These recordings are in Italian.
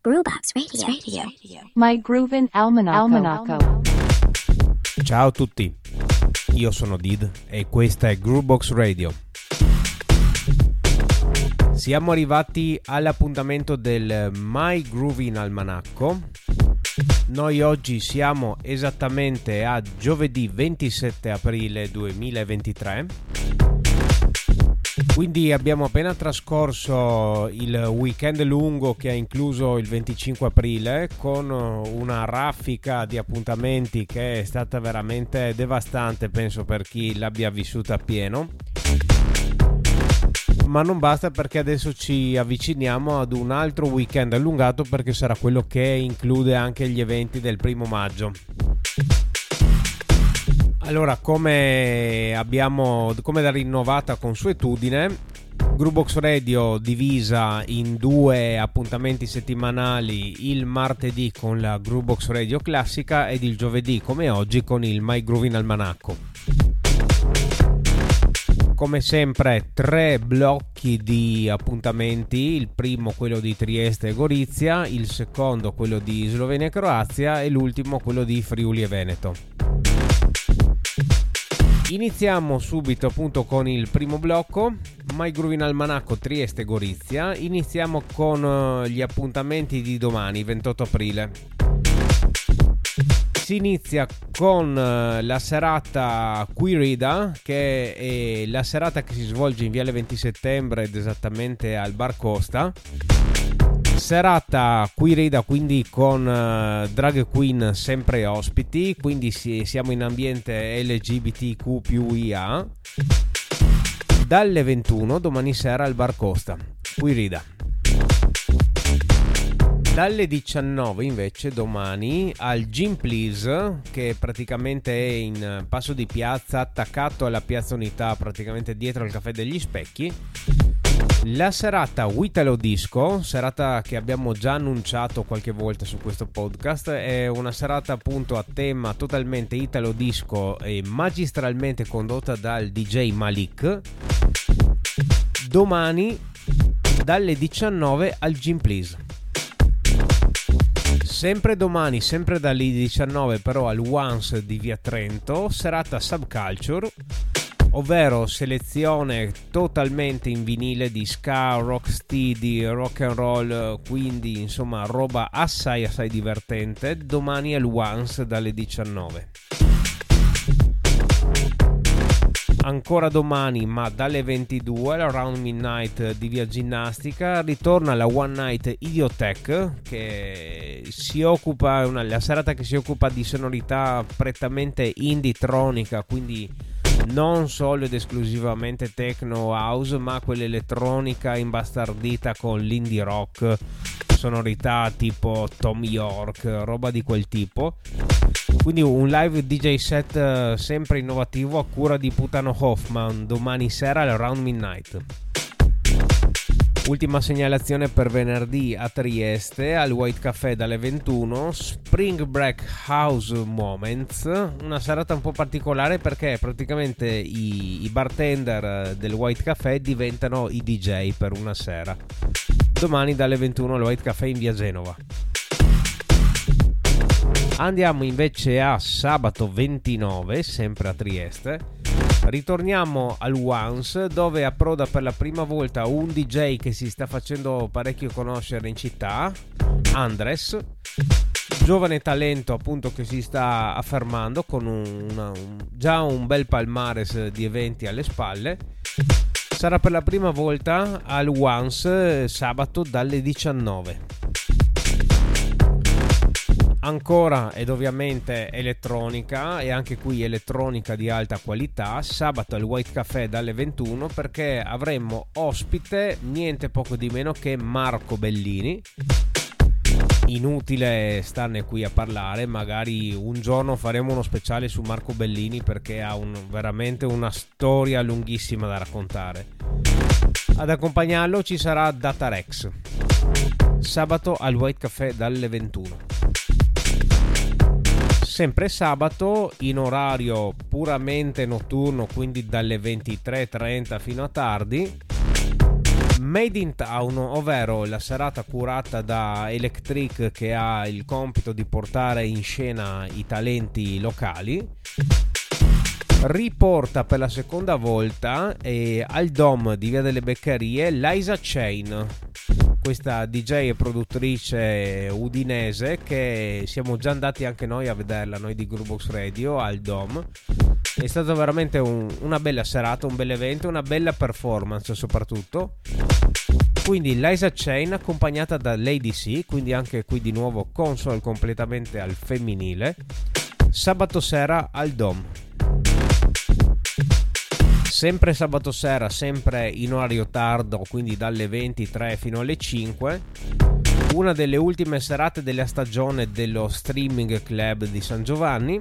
Groovebox Radio. Radio. My Groovin Almanacco. Ciao a tutti, io sono Did e questa è Groovebox Radio. Siamo arrivati all'appuntamento del My Groovin Almanacco. Noi oggi siamo esattamente a giovedì 27 aprile 2023 quindi abbiamo appena trascorso il weekend lungo che ha incluso il 25 aprile con una raffica di appuntamenti che è stata veramente devastante, penso per chi l'abbia vissuta a pieno. Ma non basta perché adesso ci avviciniamo ad un altro weekend allungato perché sarà quello che include anche gli eventi del primo maggio. Allora, come abbiamo come da rinnovata consuetudine, Groovebox Radio divisa in due appuntamenti settimanali, il martedì con la Groovebox Radio classica ed il giovedì come oggi con il My Groovin Almanacco. Come sempre tre blocchi di appuntamenti, il primo quello di Trieste e Gorizia, il secondo quello di Slovenia e Croazia e l'ultimo quello di Friuli e Veneto. Iniziamo subito appunto con il primo blocco, My Groovin Almanacco Trieste Gorizia. Iniziamo con uh, gli appuntamenti di domani, 28 aprile. Si inizia con uh, la serata Quirida, che è la serata che si svolge in Viale 20 Settembre ed esattamente al Bar Costa serata qui rida quindi con uh, drag queen sempre ospiti quindi si, siamo in ambiente LGBTQ+IA dalle 21 domani sera al bar Costa qui rida. Dalle 19 invece domani al Gym Please che praticamente è in passo di piazza attaccato alla piazza Unità praticamente dietro al caffè degli specchi la serata Witalo Disco, serata che abbiamo già annunciato qualche volta su questo podcast, è una serata appunto a tema totalmente italo disco e magistralmente condotta dal DJ Malik. Domani dalle 19 al Gym Please. Sempre domani, sempre dalle 19 però al Once di Via Trento, serata Subculture ovvero selezione totalmente in vinile di ska, rocksteady, rock and roll, quindi insomma roba assai assai divertente, domani al Once dalle 19. Ancora domani, ma dalle 22, l'around midnight di via ginnastica, ritorna la One Night Idiotech che si occupa, una, la serata che si occupa di sonorità prettamente indie-tronica, quindi non solo ed esclusivamente techno house, ma quell'elettronica imbastardita con l'indie rock, sonorità tipo Tom York, roba di quel tipo. Quindi un live DJ set eh, sempre innovativo a cura di Putano Hoffman domani sera al Round Midnight. Ultima segnalazione per venerdì a Trieste al White Café dalle 21 Spring Break House Moments. Una serata un po' particolare perché praticamente i, i bartender del White Café diventano i DJ per una sera. Domani dalle 21 al White Café in via Genova. Andiamo invece a sabato 29 sempre a Trieste Ritorniamo al Once dove approda per la prima volta un DJ che si sta facendo parecchio conoscere in città, Andres, giovane talento appunto che si sta affermando con una, un, già un bel palmares di eventi alle spalle. Sarà per la prima volta al Once sabato dalle 19 ancora ed ovviamente elettronica e anche qui elettronica di alta qualità sabato al White Café dalle 21 perché avremo ospite niente poco di meno che Marco Bellini. Inutile starne qui a parlare magari un giorno faremo uno speciale su Marco Bellini perché ha un, veramente una storia lunghissima da raccontare. Ad accompagnarlo ci sarà Datarex. Sabato al White Café dalle 21 sempre sabato in orario puramente notturno, quindi dalle 23.30 fino a tardi. Made in Town, ovvero la serata curata da Electric che ha il compito di portare in scena i talenti locali riporta per la seconda volta eh, al Dom di Via delle Beccherie Liza Chain, questa DJ e produttrice udinese che siamo già andati anche noi a vederla, noi di Groovebox Radio al Dom. È stata veramente un, una bella serata, un bel evento, una bella performance soprattutto. Quindi Liza Chain accompagnata da Lady C, quindi anche qui di nuovo console completamente al femminile. Sabato sera al Dom sempre sabato sera, sempre in orario tardo, quindi dalle 23 fino alle 5. Una delle ultime serate della stagione dello Streaming Club di San Giovanni.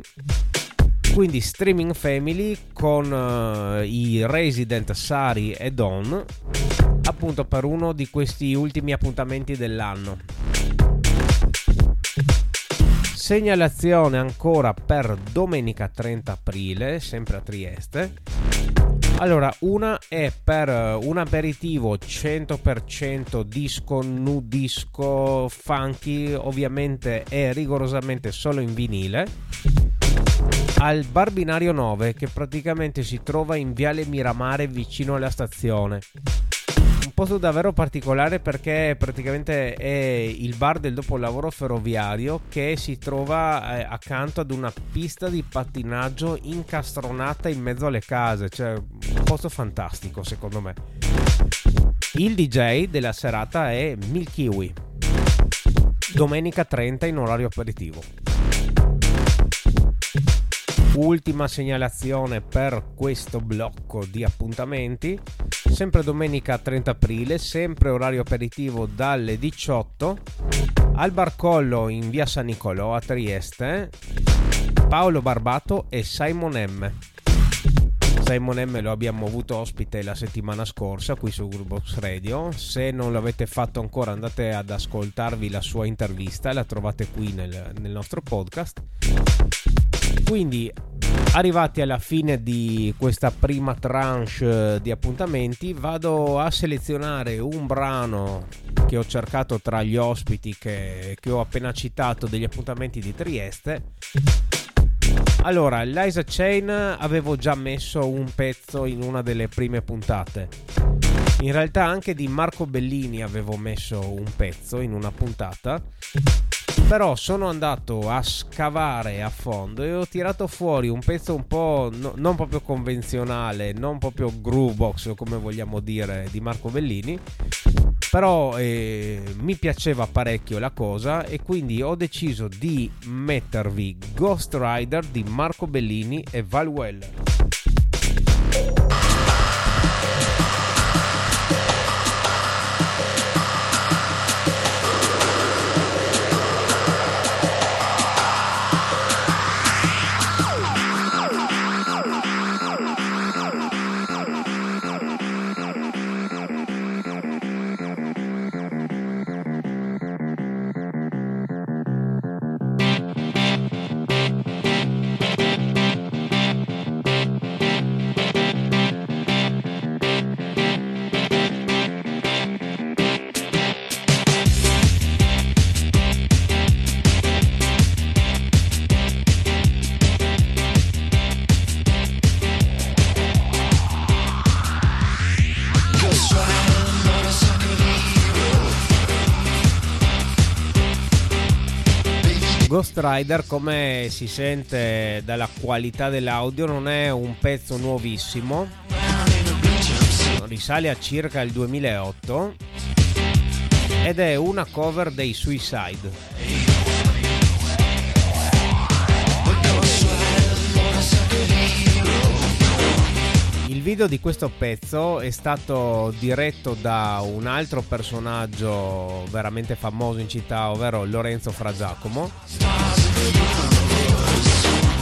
Quindi Streaming Family con uh, i resident Sari e Don, appunto per uno di questi ultimi appuntamenti dell'anno. Segnalazione ancora per domenica 30 aprile, sempre a Trieste allora, una è per eh, un aperitivo 100% disco, nudisco, funky, ovviamente è rigorosamente solo in vinile. Al Bar Binario 9 che praticamente si trova in Viale Miramare vicino alla stazione posto davvero particolare perché praticamente è il bar del dopolavoro ferroviario che si trova eh, accanto ad una pista di pattinaggio incastronata in mezzo alle case, cioè un posto fantastico secondo me. Il DJ della serata è Milkiwi. Domenica 30 in orario aperitivo. Ultima segnalazione per questo blocco di appuntamenti. Sempre domenica 30 aprile, sempre orario aperitivo dalle 18 al Barcollo in via San Nicolò a Trieste. Paolo Barbato e Simon M. Simon M lo abbiamo avuto ospite la settimana scorsa qui su Groovebox Radio. Se non l'avete fatto ancora andate ad ascoltarvi la sua intervista, la trovate qui nel, nel nostro podcast. Quindi arrivati alla fine di questa prima tranche eh, di appuntamenti vado a selezionare un brano che ho cercato tra gli ospiti che, che ho appena citato degli appuntamenti di Trieste allora, Liza Chain avevo già messo un pezzo in una delle prime puntate. In realtà anche di Marco Bellini avevo messo un pezzo in una puntata però sono andato a scavare a fondo e ho tirato fuori un pezzo un po' no, non proprio convenzionale, non proprio groovebox come vogliamo dire di Marco Bellini, però eh, mi piaceva parecchio la cosa e quindi ho deciso di mettervi Ghost Rider di Marco Bellini e Val Weller. Rider, come si sente dalla qualità dell'audio, non è un pezzo nuovissimo, risale a circa il 2008 ed è una cover dei Suicide. Video di questo pezzo è stato diretto da un altro personaggio veramente famoso in città, ovvero Lorenzo Fragiacomo.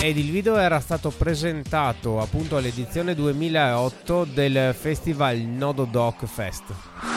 Ed il video era stato presentato appunto all'edizione 2008 del festival Nodo Doc Fest.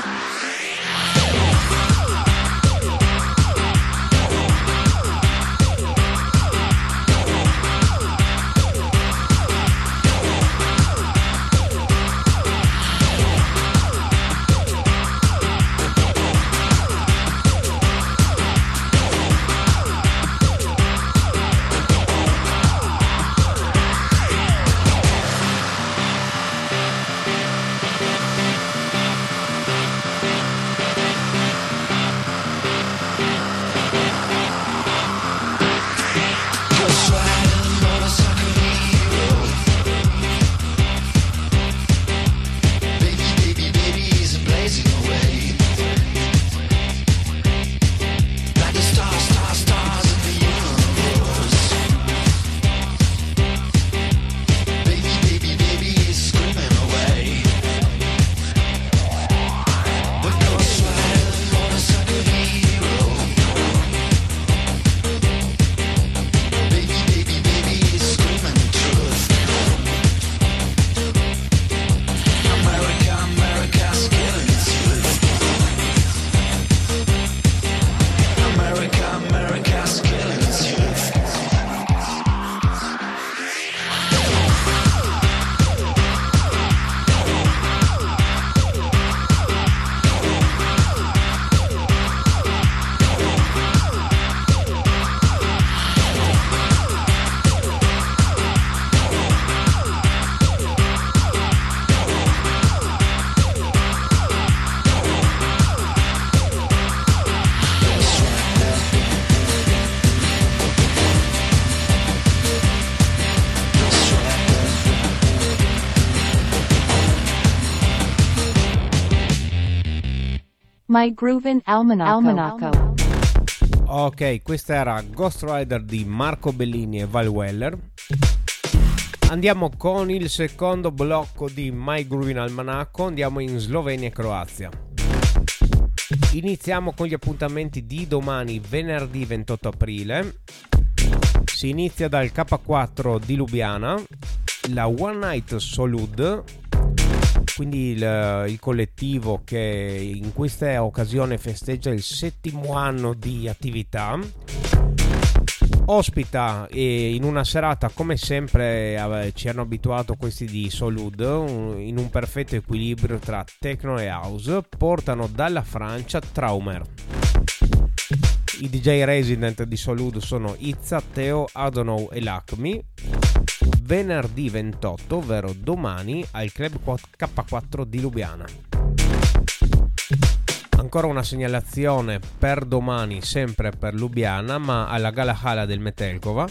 My Groovin' Almanacco. Almanacco. Ok, questa era Ghost Rider di Marco Bellini e Val Weller. Andiamo con il secondo blocco di My Groovin' Almanacco, andiamo in Slovenia e Croazia. Iniziamo con gli appuntamenti di domani, venerdì 28 aprile. Si inizia dal K4 di Lubiana, la One Night Solud, quindi il, il, collettivo che in questa occasione festeggia il settimo anno di attività. Ospita in una serata come sempre ci hanno abituato questi di Solud in un perfetto equilibrio tra techno e house portano dalla Francia Traumer i DJ resident di Solud sono Izza, Teo, Adonow e Lacmi venerdì 28, ovvero domani, al Club K4 di Lubiana. Ancora una segnalazione per domani, sempre per Lubiana, ma alla Gala Hala del Metelkova.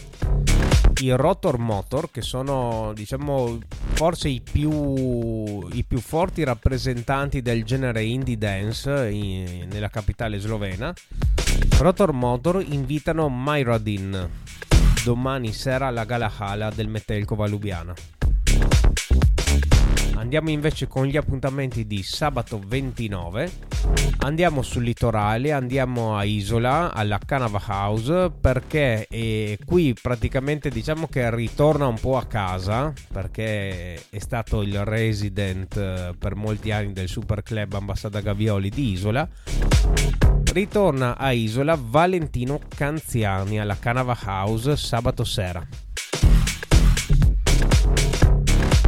I Rotor Motor, che sono diciamo forse i più, i più forti rappresentanti del genere indie dance in, nella capitale slovena. Rotor Motor invitano Myradin, domani sera alla Gala Hala del Metelkova Lubiana. Andiamo invece con gli appuntamenti di sabato 29. Andiamo sul litorale, andiamo a Isola, alla Canava House, perché eh, qui praticamente diciamo che ritorna un po' a casa, perché è stato il resident eh, per molti anni del Super Club Ambassada Gavioli di Isola. Ritorna a Isola Valentino Canziani alla Canava House sabato sera.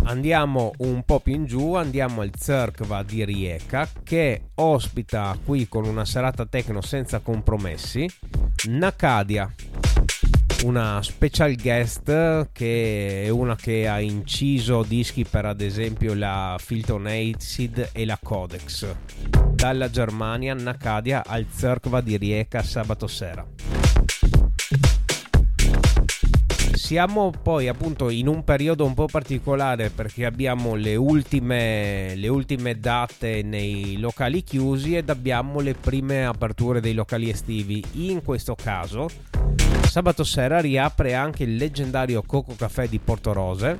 Andiamo un po' più in giù, andiamo al Zerkva di Rijeka che ospita qui con una serata techno senza compromessi Nakadia, una special guest che è una che ha inciso dischi per ad esempio la Filton Acid e la Codex. Dalla Germania Nakadia al Zerkva di Rijeka sabato sera. Siamo poi appunto in un periodo un po' particolare perché abbiamo le ultime, le ultime date nei locali chiusi ed abbiamo le prime aperture dei locali estivi. In questo caso, sabato sera riapre anche il leggendario Coco Caffè di Porto Rose.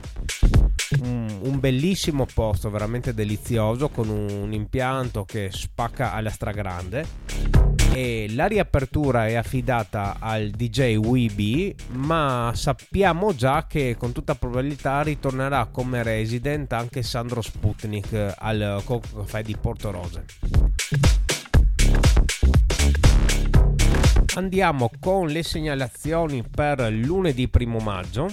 Un, bellissimo posto veramente delizioso con un impianto che spacca alla stragrande e la riapertura è affidata al DJ Weeby, ma sappiamo già che con tutta probabilità ritornerà come resident anche Sandro Sputnik al Coco di Porto Rose. Andiamo con le segnalazioni per lunedì primo maggio.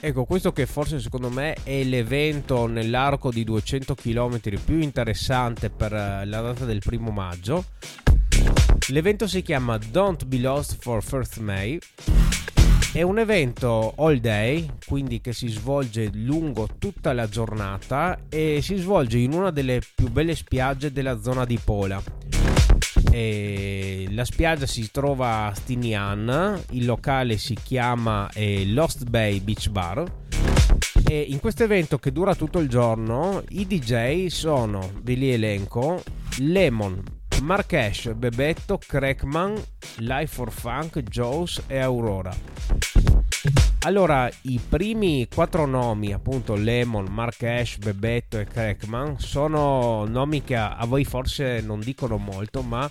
Ecco, questo che forse secondo me è l'evento nell'arco di 200 km più interessante per la data del primo maggio L'evento si chiama Don't Be Lost for First May. È un evento all day, quindi che si svolge lungo tutta la giornata e si svolge in una delle più belle spiagge della zona di Pola. E la spiaggia si trova a Stinian, il locale si chiama eh, Lost Bay Beach Bar. E in questo evento che dura tutto il giorno, i DJ sono, ve li elenco, Lemon, Marrakesh, Bebetto, Crackman, Life for Funk, Joes e Aurora. Allora, i primi quattro nomi, appunto Lemon, Marrakesh, Bebetto e Crackman, sono nomi che a voi forse non dicono molto, ma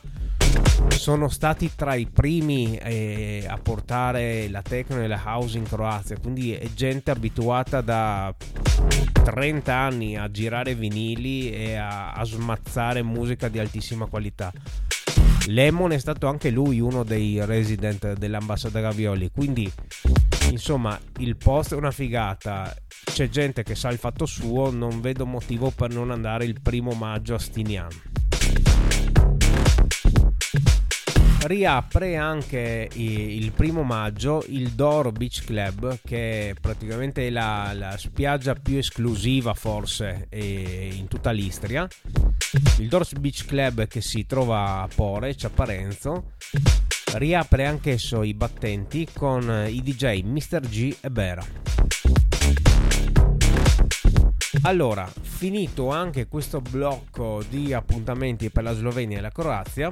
sono stati tra i primi eh, a portare la techno e la house in Croazia, quindi è gente abituata da 30 anni a girare vinili e a, a smazzare musica di altissima qualità. Lemon è stato anche lui uno dei resident dell'ambasciata Gavioli, quindi insomma il post è una figata, c'è gente che sa il fatto suo, non vedo motivo per non andare il primo maggio a Stinian riapre anche il primo maggio il Doro Beach Club che è praticamente la, la spiaggia più esclusiva forse in tutta l'Istria il Doro Beach Club che si trova a Pore, Ciaparenzo riapre anch'esso i battenti con i DJ Mr. G e Bera Allora, finito anche questo blocco di appuntamenti per la Slovenia e la Croazia,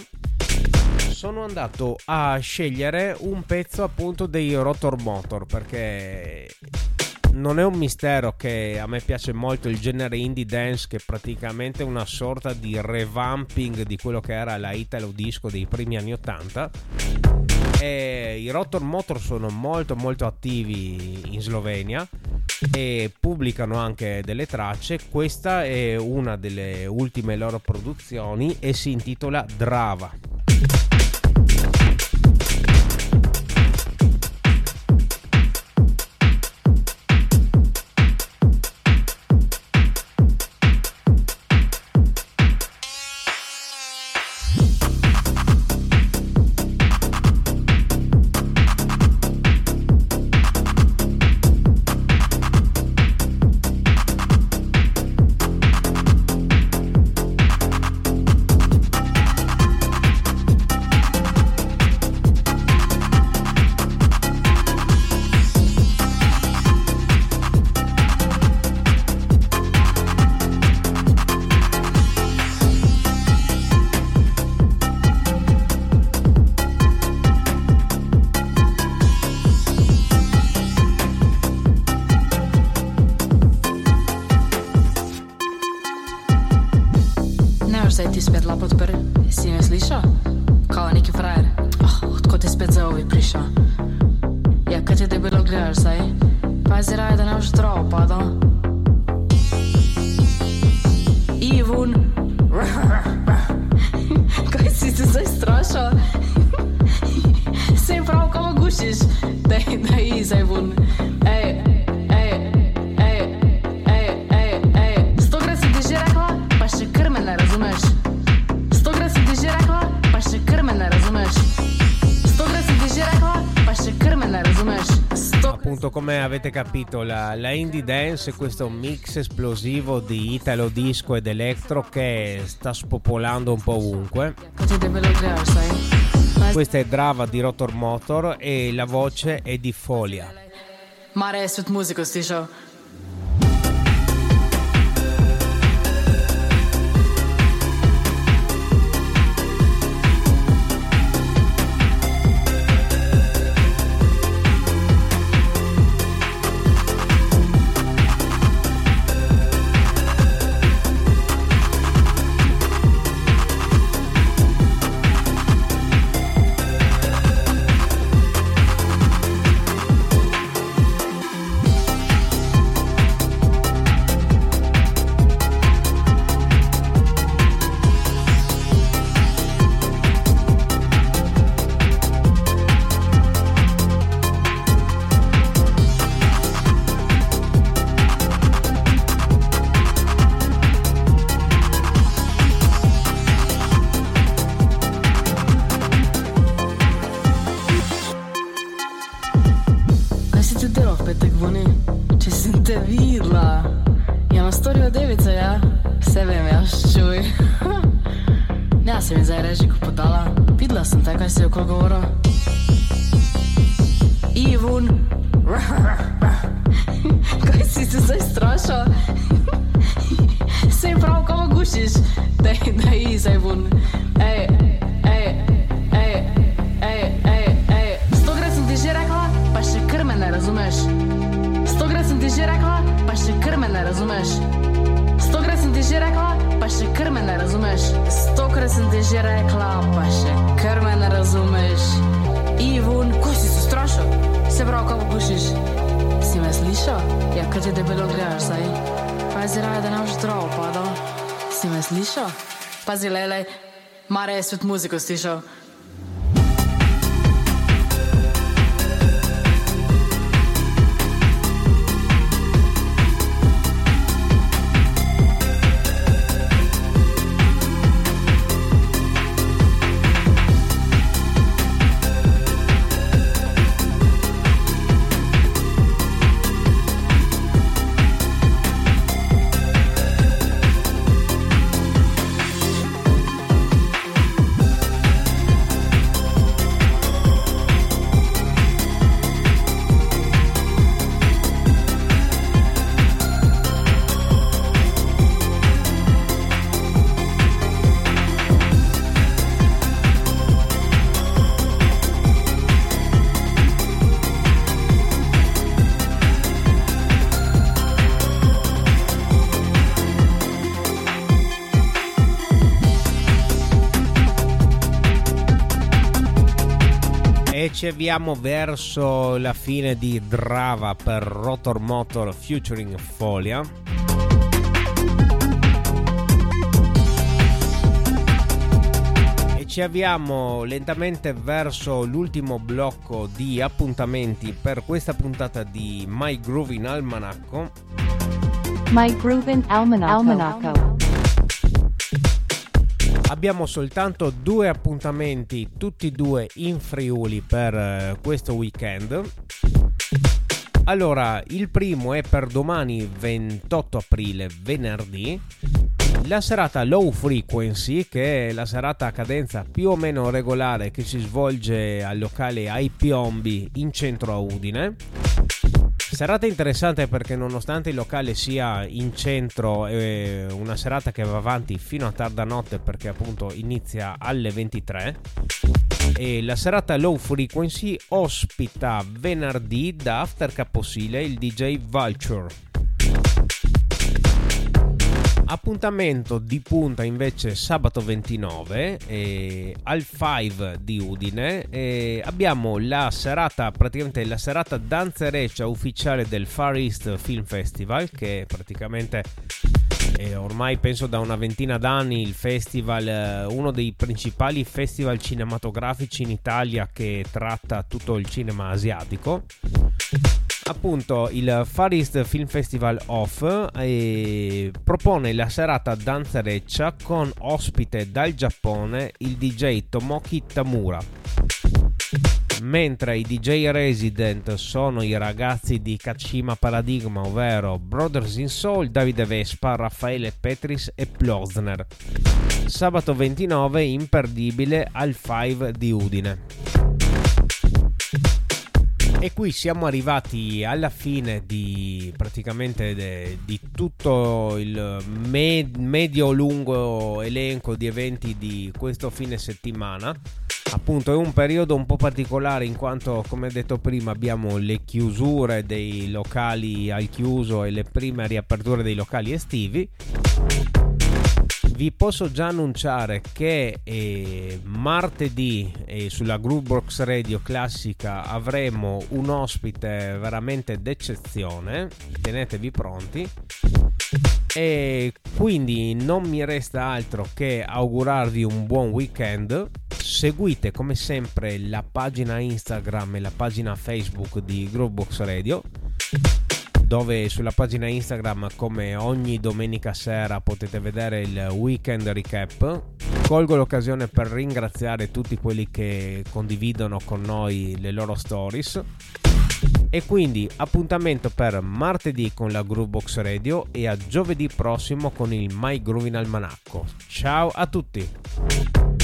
sono andato a scegliere un pezzo appunto dei Rotor Motor perché non è un mistero che a me piace molto il genere indie dance che è praticamente una sorta di revamping di quello che era la Italo disco dei primi anni 80 e i Rotor Motor sono molto molto attivi in Slovenia e pubblicano anche delle tracce. Questa è una delle ultime loro produzioni e si intitola Drava nam stropada Ivun Kaj si se zastrašal? Sej prav, kako gušiš? Daj, Daí, izaj vun. Avete capito, la, la, indie dance è questo mix esplosivo di italo disco ed electro che sta spopolando un po' ovunque. Questa è Drava di Rotor Motor e la voce è di Folia. Mare te videla. Ja, na storijo devica, ja, vse vem, ja, ščuj. ja, se mi zdaj reži, ko podala, videla sem te, kaj si je govorila. Ivun, kaj si se zdaj strašil? se je prav, kako gušiš, da je zdaj ven. Ej, ej. razumeš. Stokrat sem ti že rekla, pa še kar me ne razumeš. Stokrat sem ti že rekla, pa še kar me ne razumeš. Ivun, ko si se strašil, se prav, kako pošiš. Si me slišal? Ja, kaj ti debelo gledaš, saj. Pazi raje, da ne boš travo padal. Si me slišal? Pazi, lele, mare je svet muziko slišal. Ci avviamo verso la fine di Drava per Rotor Motor featuring Folia. E ci avviamo lentamente verso l'ultimo blocco di appuntamenti per questa puntata di My Groove in Almanacco. My Groovin Almanacco. Almanacco. Abbiamo soltanto due appuntamenti, tutti e due in Friuli per eh, questo weekend. Allora, il primo è per domani 28 aprile, venerdì. La serata Low Frequency, che è la serata a cadenza più o meno regolare che si svolge al locale Ai Piombi in centro a Udine. Serata interessante perché nonostante il locale sia in centro, è una serata che va avanti fino a tarda notte perché appunto inizia alle 23. E la serata Low Frequency ospita venerdì da After Caposile il DJ Vulture. Appuntamento di punta invece sabato 29 eh, al 5 di Udine. Eh, abbiamo la serata, praticamente la serata danzereccia ufficiale del Far East Film Festival, che praticamente eh, ormai penso da una ventina d'anni il festival, eh, uno dei principali festival cinematografici in Italia che tratta tutto il cinema asiatico appunto il Far East Film Festival Off eh, propone la serata danzereccia con ospite dal Giappone il DJ Tomoki Tamura mentre i DJ resident sono i ragazzi di Kachima Paradigma, ovvero Brothers in Soul, Davide Vespa, Raffaele Petris e Plosner. Sabato 29 imperdibile al 5 di Udine. E qui siamo arrivati alla fine di praticamente de, di tutto il med, medio-lungo elenco di eventi di questo fine settimana. Appunto è un periodo un po' particolare in quanto, come detto prima, abbiamo le chiusure dei locali al chiuso e le prime riaperture dei locali estivi vi posso già annunciare che eh, martedì eh, sulla Groovebox Radio classica avremo un ospite veramente d'eccezione. Tenetevi pronti. E quindi non mi resta altro che augurarvi un buon weekend. Seguite come sempre la pagina Instagram e la pagina Facebook di Groovebox Radio dove sulla pagina Instagram come ogni domenica sera potete vedere il weekend recap. Colgo l'occasione per ringraziare tutti quelli che condividono con noi le loro stories. E quindi appuntamento per martedì con la Groovebox Radio e a giovedì prossimo con il My Groovin Almanacco. Ciao a tutti!